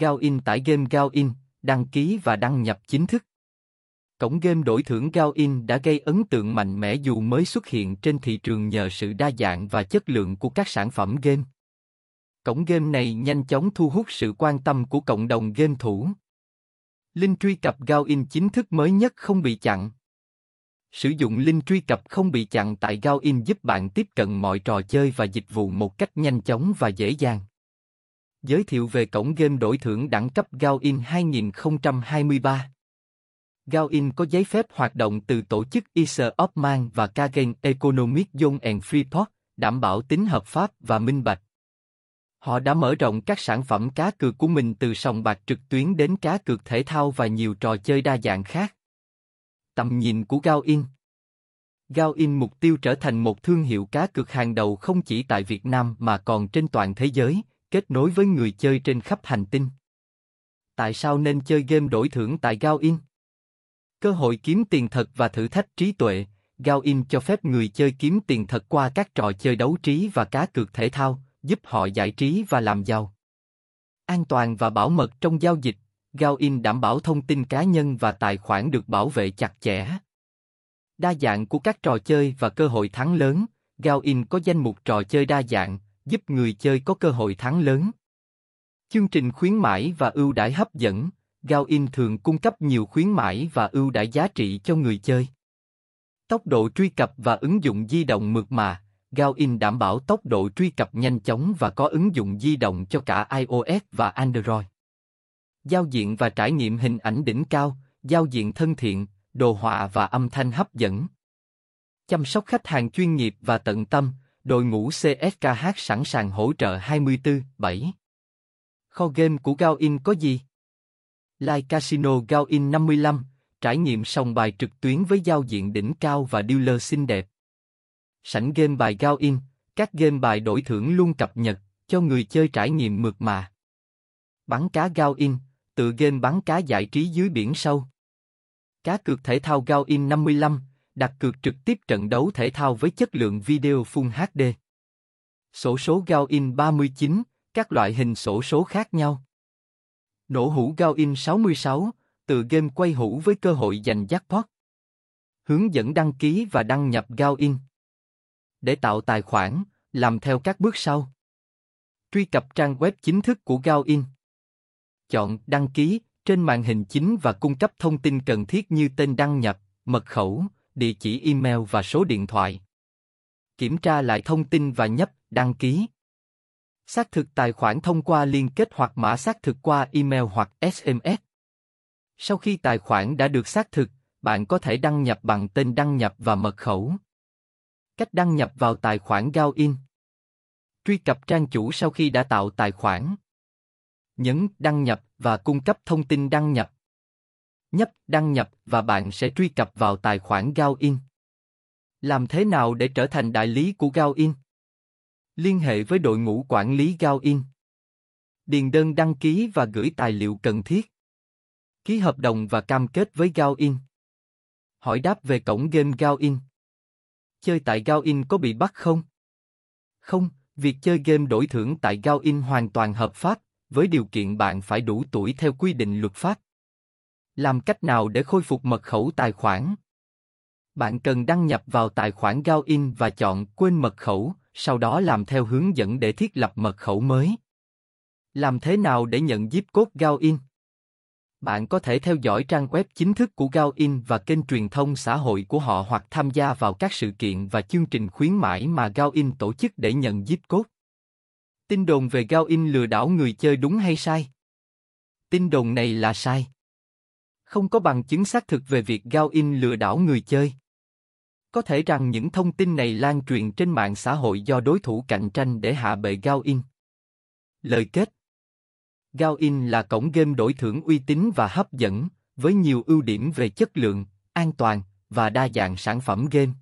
Gao In tải game Gao In, đăng ký và đăng nhập chính thức. Cổng game đổi thưởng Gao In đã gây ấn tượng mạnh mẽ dù mới xuất hiện trên thị trường nhờ sự đa dạng và chất lượng của các sản phẩm game. Cổng game này nhanh chóng thu hút sự quan tâm của cộng đồng game thủ. Link truy cập Gao In chính thức mới nhất không bị chặn. Sử dụng link truy cập không bị chặn tại Gao In giúp bạn tiếp cận mọi trò chơi và dịch vụ một cách nhanh chóng và dễ dàng. Giới thiệu về cổng game đổi thưởng đẳng cấp Gao In 2023 Gao In có giấy phép hoạt động từ tổ chức Isle of Man và Kagen Economic Zone and Freeport, đảm bảo tính hợp pháp và minh bạch. Họ đã mở rộng các sản phẩm cá cược của mình từ sòng bạc trực tuyến đến cá cược thể thao và nhiều trò chơi đa dạng khác. Tầm nhìn của Gao In Gao In mục tiêu trở thành một thương hiệu cá cược hàng đầu không chỉ tại Việt Nam mà còn trên toàn thế giới, kết nối với người chơi trên khắp hành tinh. Tại sao nên chơi game đổi thưởng tại Gao In? Cơ hội kiếm tiền thật và thử thách trí tuệ, Gao In cho phép người chơi kiếm tiền thật qua các trò chơi đấu trí và cá cược thể thao, giúp họ giải trí và làm giàu. An toàn và bảo mật trong giao dịch, Gao In đảm bảo thông tin cá nhân và tài khoản được bảo vệ chặt chẽ. Đa dạng của các trò chơi và cơ hội thắng lớn, Gao In có danh mục trò chơi đa dạng, giúp người chơi có cơ hội thắng lớn. Chương trình khuyến mãi và ưu đãi hấp dẫn, GaoIn thường cung cấp nhiều khuyến mãi và ưu đãi giá trị cho người chơi. Tốc độ truy cập và ứng dụng di động mượt mà, GaoIn đảm bảo tốc độ truy cập nhanh chóng và có ứng dụng di động cho cả iOS và Android. Giao diện và trải nghiệm hình ảnh đỉnh cao, giao diện thân thiện, đồ họa và âm thanh hấp dẫn. Chăm sóc khách hàng chuyên nghiệp và tận tâm, đội ngũ CSKH sẵn sàng hỗ trợ 24/7. Kho game của Gao In có gì? Live Casino Gao In 55, trải nghiệm sòng bài trực tuyến với giao diện đỉnh cao và dealer xinh đẹp. Sảnh game bài Gao In, các game bài đổi thưởng luôn cập nhật, cho người chơi trải nghiệm mượt mà. Bắn cá Gao In, tự game bắn cá giải trí dưới biển sâu. Cá cược thể thao Gao In 55, đặt cược trực tiếp trận đấu thể thao với chất lượng video Full HD. Sổ số Gao In 39, các loại hình sổ số khác nhau. Nổ hũ Gao In 66, từ game quay hũ với cơ hội giành jackpot. Hướng dẫn đăng ký và đăng nhập Gao In. Để tạo tài khoản, làm theo các bước sau. Truy cập trang web chính thức của Gao In. Chọn đăng ký trên màn hình chính và cung cấp thông tin cần thiết như tên đăng nhập, mật khẩu, địa chỉ email và số điện thoại. Kiểm tra lại thông tin và nhấp đăng ký. Xác thực tài khoản thông qua liên kết hoặc mã xác thực qua email hoặc SMS. Sau khi tài khoản đã được xác thực, bạn có thể đăng nhập bằng tên đăng nhập và mật khẩu. Cách đăng nhập vào tài khoản Gaoin. Truy cập trang chủ sau khi đã tạo tài khoản. Nhấn đăng nhập và cung cấp thông tin đăng nhập. Nhấp đăng nhập và bạn sẽ truy cập vào tài khoản GaoIn. Làm thế nào để trở thành đại lý của GaoIn? Liên hệ với đội ngũ quản lý GaoIn, Điền đơn đăng ký và gửi tài liệu cần thiết. Ký hợp đồng và cam kết với GaoIn, Hỏi đáp về cổng game GaoIn. Chơi tại GaoIn có bị bắt không? Không, việc chơi game đổi thưởng tại GaoIn hoàn toàn hợp pháp, với điều kiện bạn phải đủ tuổi theo quy định luật pháp. Làm cách nào để khôi phục mật khẩu tài khoản? Bạn cần đăng nhập vào tài khoản Gaoin và chọn quên mật khẩu, sau đó làm theo hướng dẫn để thiết lập mật khẩu mới. Làm thế nào để nhận zip code Gaoin? Bạn có thể theo dõi trang web chính thức của Gaoin và kênh truyền thông xã hội của họ hoặc tham gia vào các sự kiện và chương trình khuyến mãi mà Gaoin tổ chức để nhận zip code. Tin đồn về Gaoin lừa đảo người chơi đúng hay sai? Tin đồn này là sai. Không có bằng chứng xác thực về việc Gao In lừa đảo người chơi. Có thể rằng những thông tin này lan truyền trên mạng xã hội do đối thủ cạnh tranh để hạ bệ Gao In. Lời kết Gao In là cổng game đổi thưởng uy tín và hấp dẫn, với nhiều ưu điểm về chất lượng, an toàn và đa dạng sản phẩm game.